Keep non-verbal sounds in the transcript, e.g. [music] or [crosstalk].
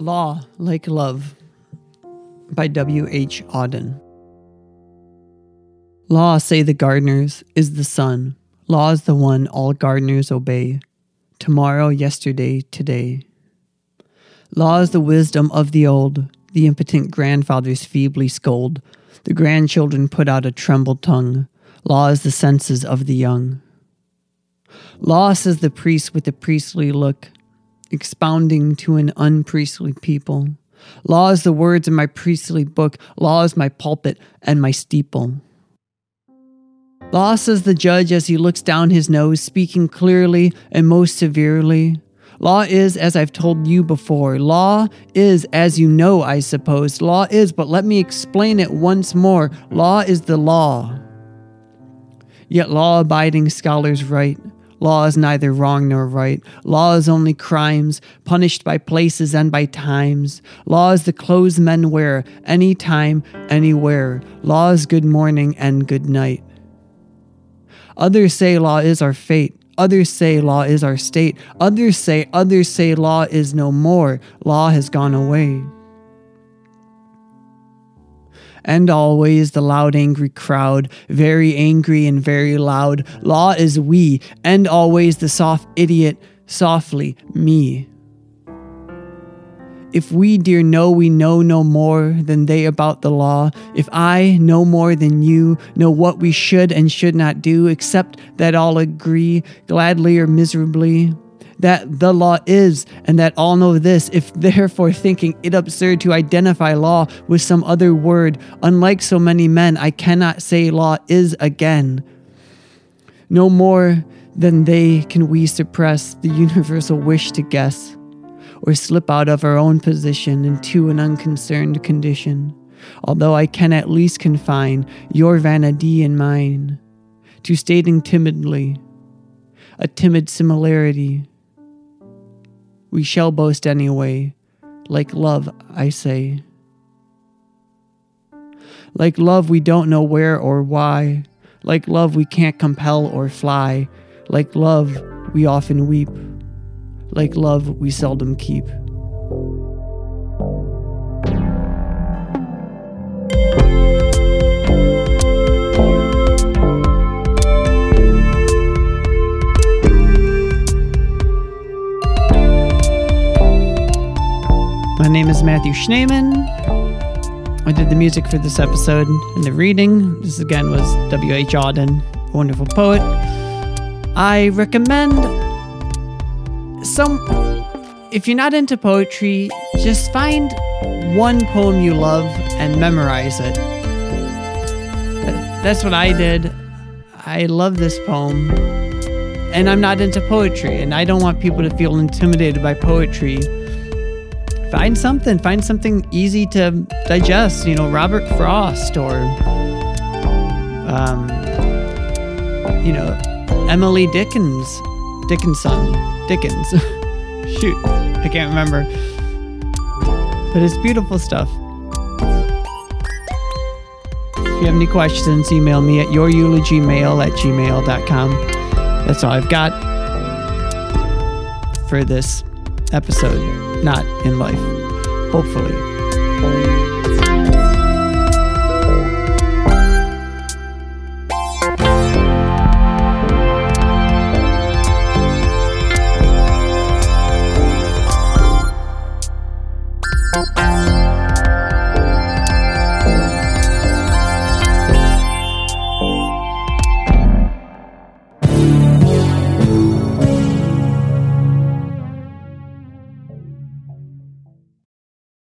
Law Like Love by W. H. Auden. Law, say the gardeners, is the sun. Law is the one all gardeners obey. Tomorrow, yesterday, today. Law is the wisdom of the old. The impotent grandfathers feebly scold. The grandchildren put out a trembled tongue. Law is the senses of the young. Law says the priest with the priestly look expounding to an unpriestly people. Law is the words in my priestly book, law is my pulpit and my steeple. Law says the judge as he looks down his nose, speaking clearly and most severely. Law is, as I've told you before. Law is, as you know, I suppose. Law is, but let me explain it once more. Law is the law. Yet law abiding scholars write Law is neither wrong nor right. Law is only crimes, punished by places and by times. Law is the clothes men wear, any time, anywhere. Law is good morning and good night. Others say law is our fate. Others say law is our state. Others say, others say law is no more. Law has gone away and always the loud, angry crowd, very angry and very loud. Law is we, and always the soft idiot, softly me. If we, dear, know we know no more than they about the law, if I, no more than you, know what we should and should not do, except that all agree, gladly or miserably, that the law is, and that all know this, if therefore thinking it absurd to identify law with some other word, unlike so many men, I cannot say law is again. No more than they can we suppress the universal wish to guess, or slip out of our own position into an unconcerned condition, although I can at least confine your vanity and mine to stating timidly a timid similarity we shall boast anyway. Like love, I say. Like love, we don't know where or why. Like love, we can't compel or fly. Like love, we often weep. Like love, we seldom keep. Is Matthew Schneeman. I did the music for this episode and the reading. This again was W.H. Auden, a wonderful poet. I recommend some. If you're not into poetry, just find one poem you love and memorize it. That's what I did. I love this poem. And I'm not into poetry, and I don't want people to feel intimidated by poetry find something, find something easy to digest. You know, Robert Frost or, um, you know, Emily Dickens, Dickinson, Dickens. [laughs] Shoot, I can't remember. But it's beautiful stuff. If you have any questions, email me at your youreulogymail at gmail.com. That's all I've got for this episode not in life. Hopefully.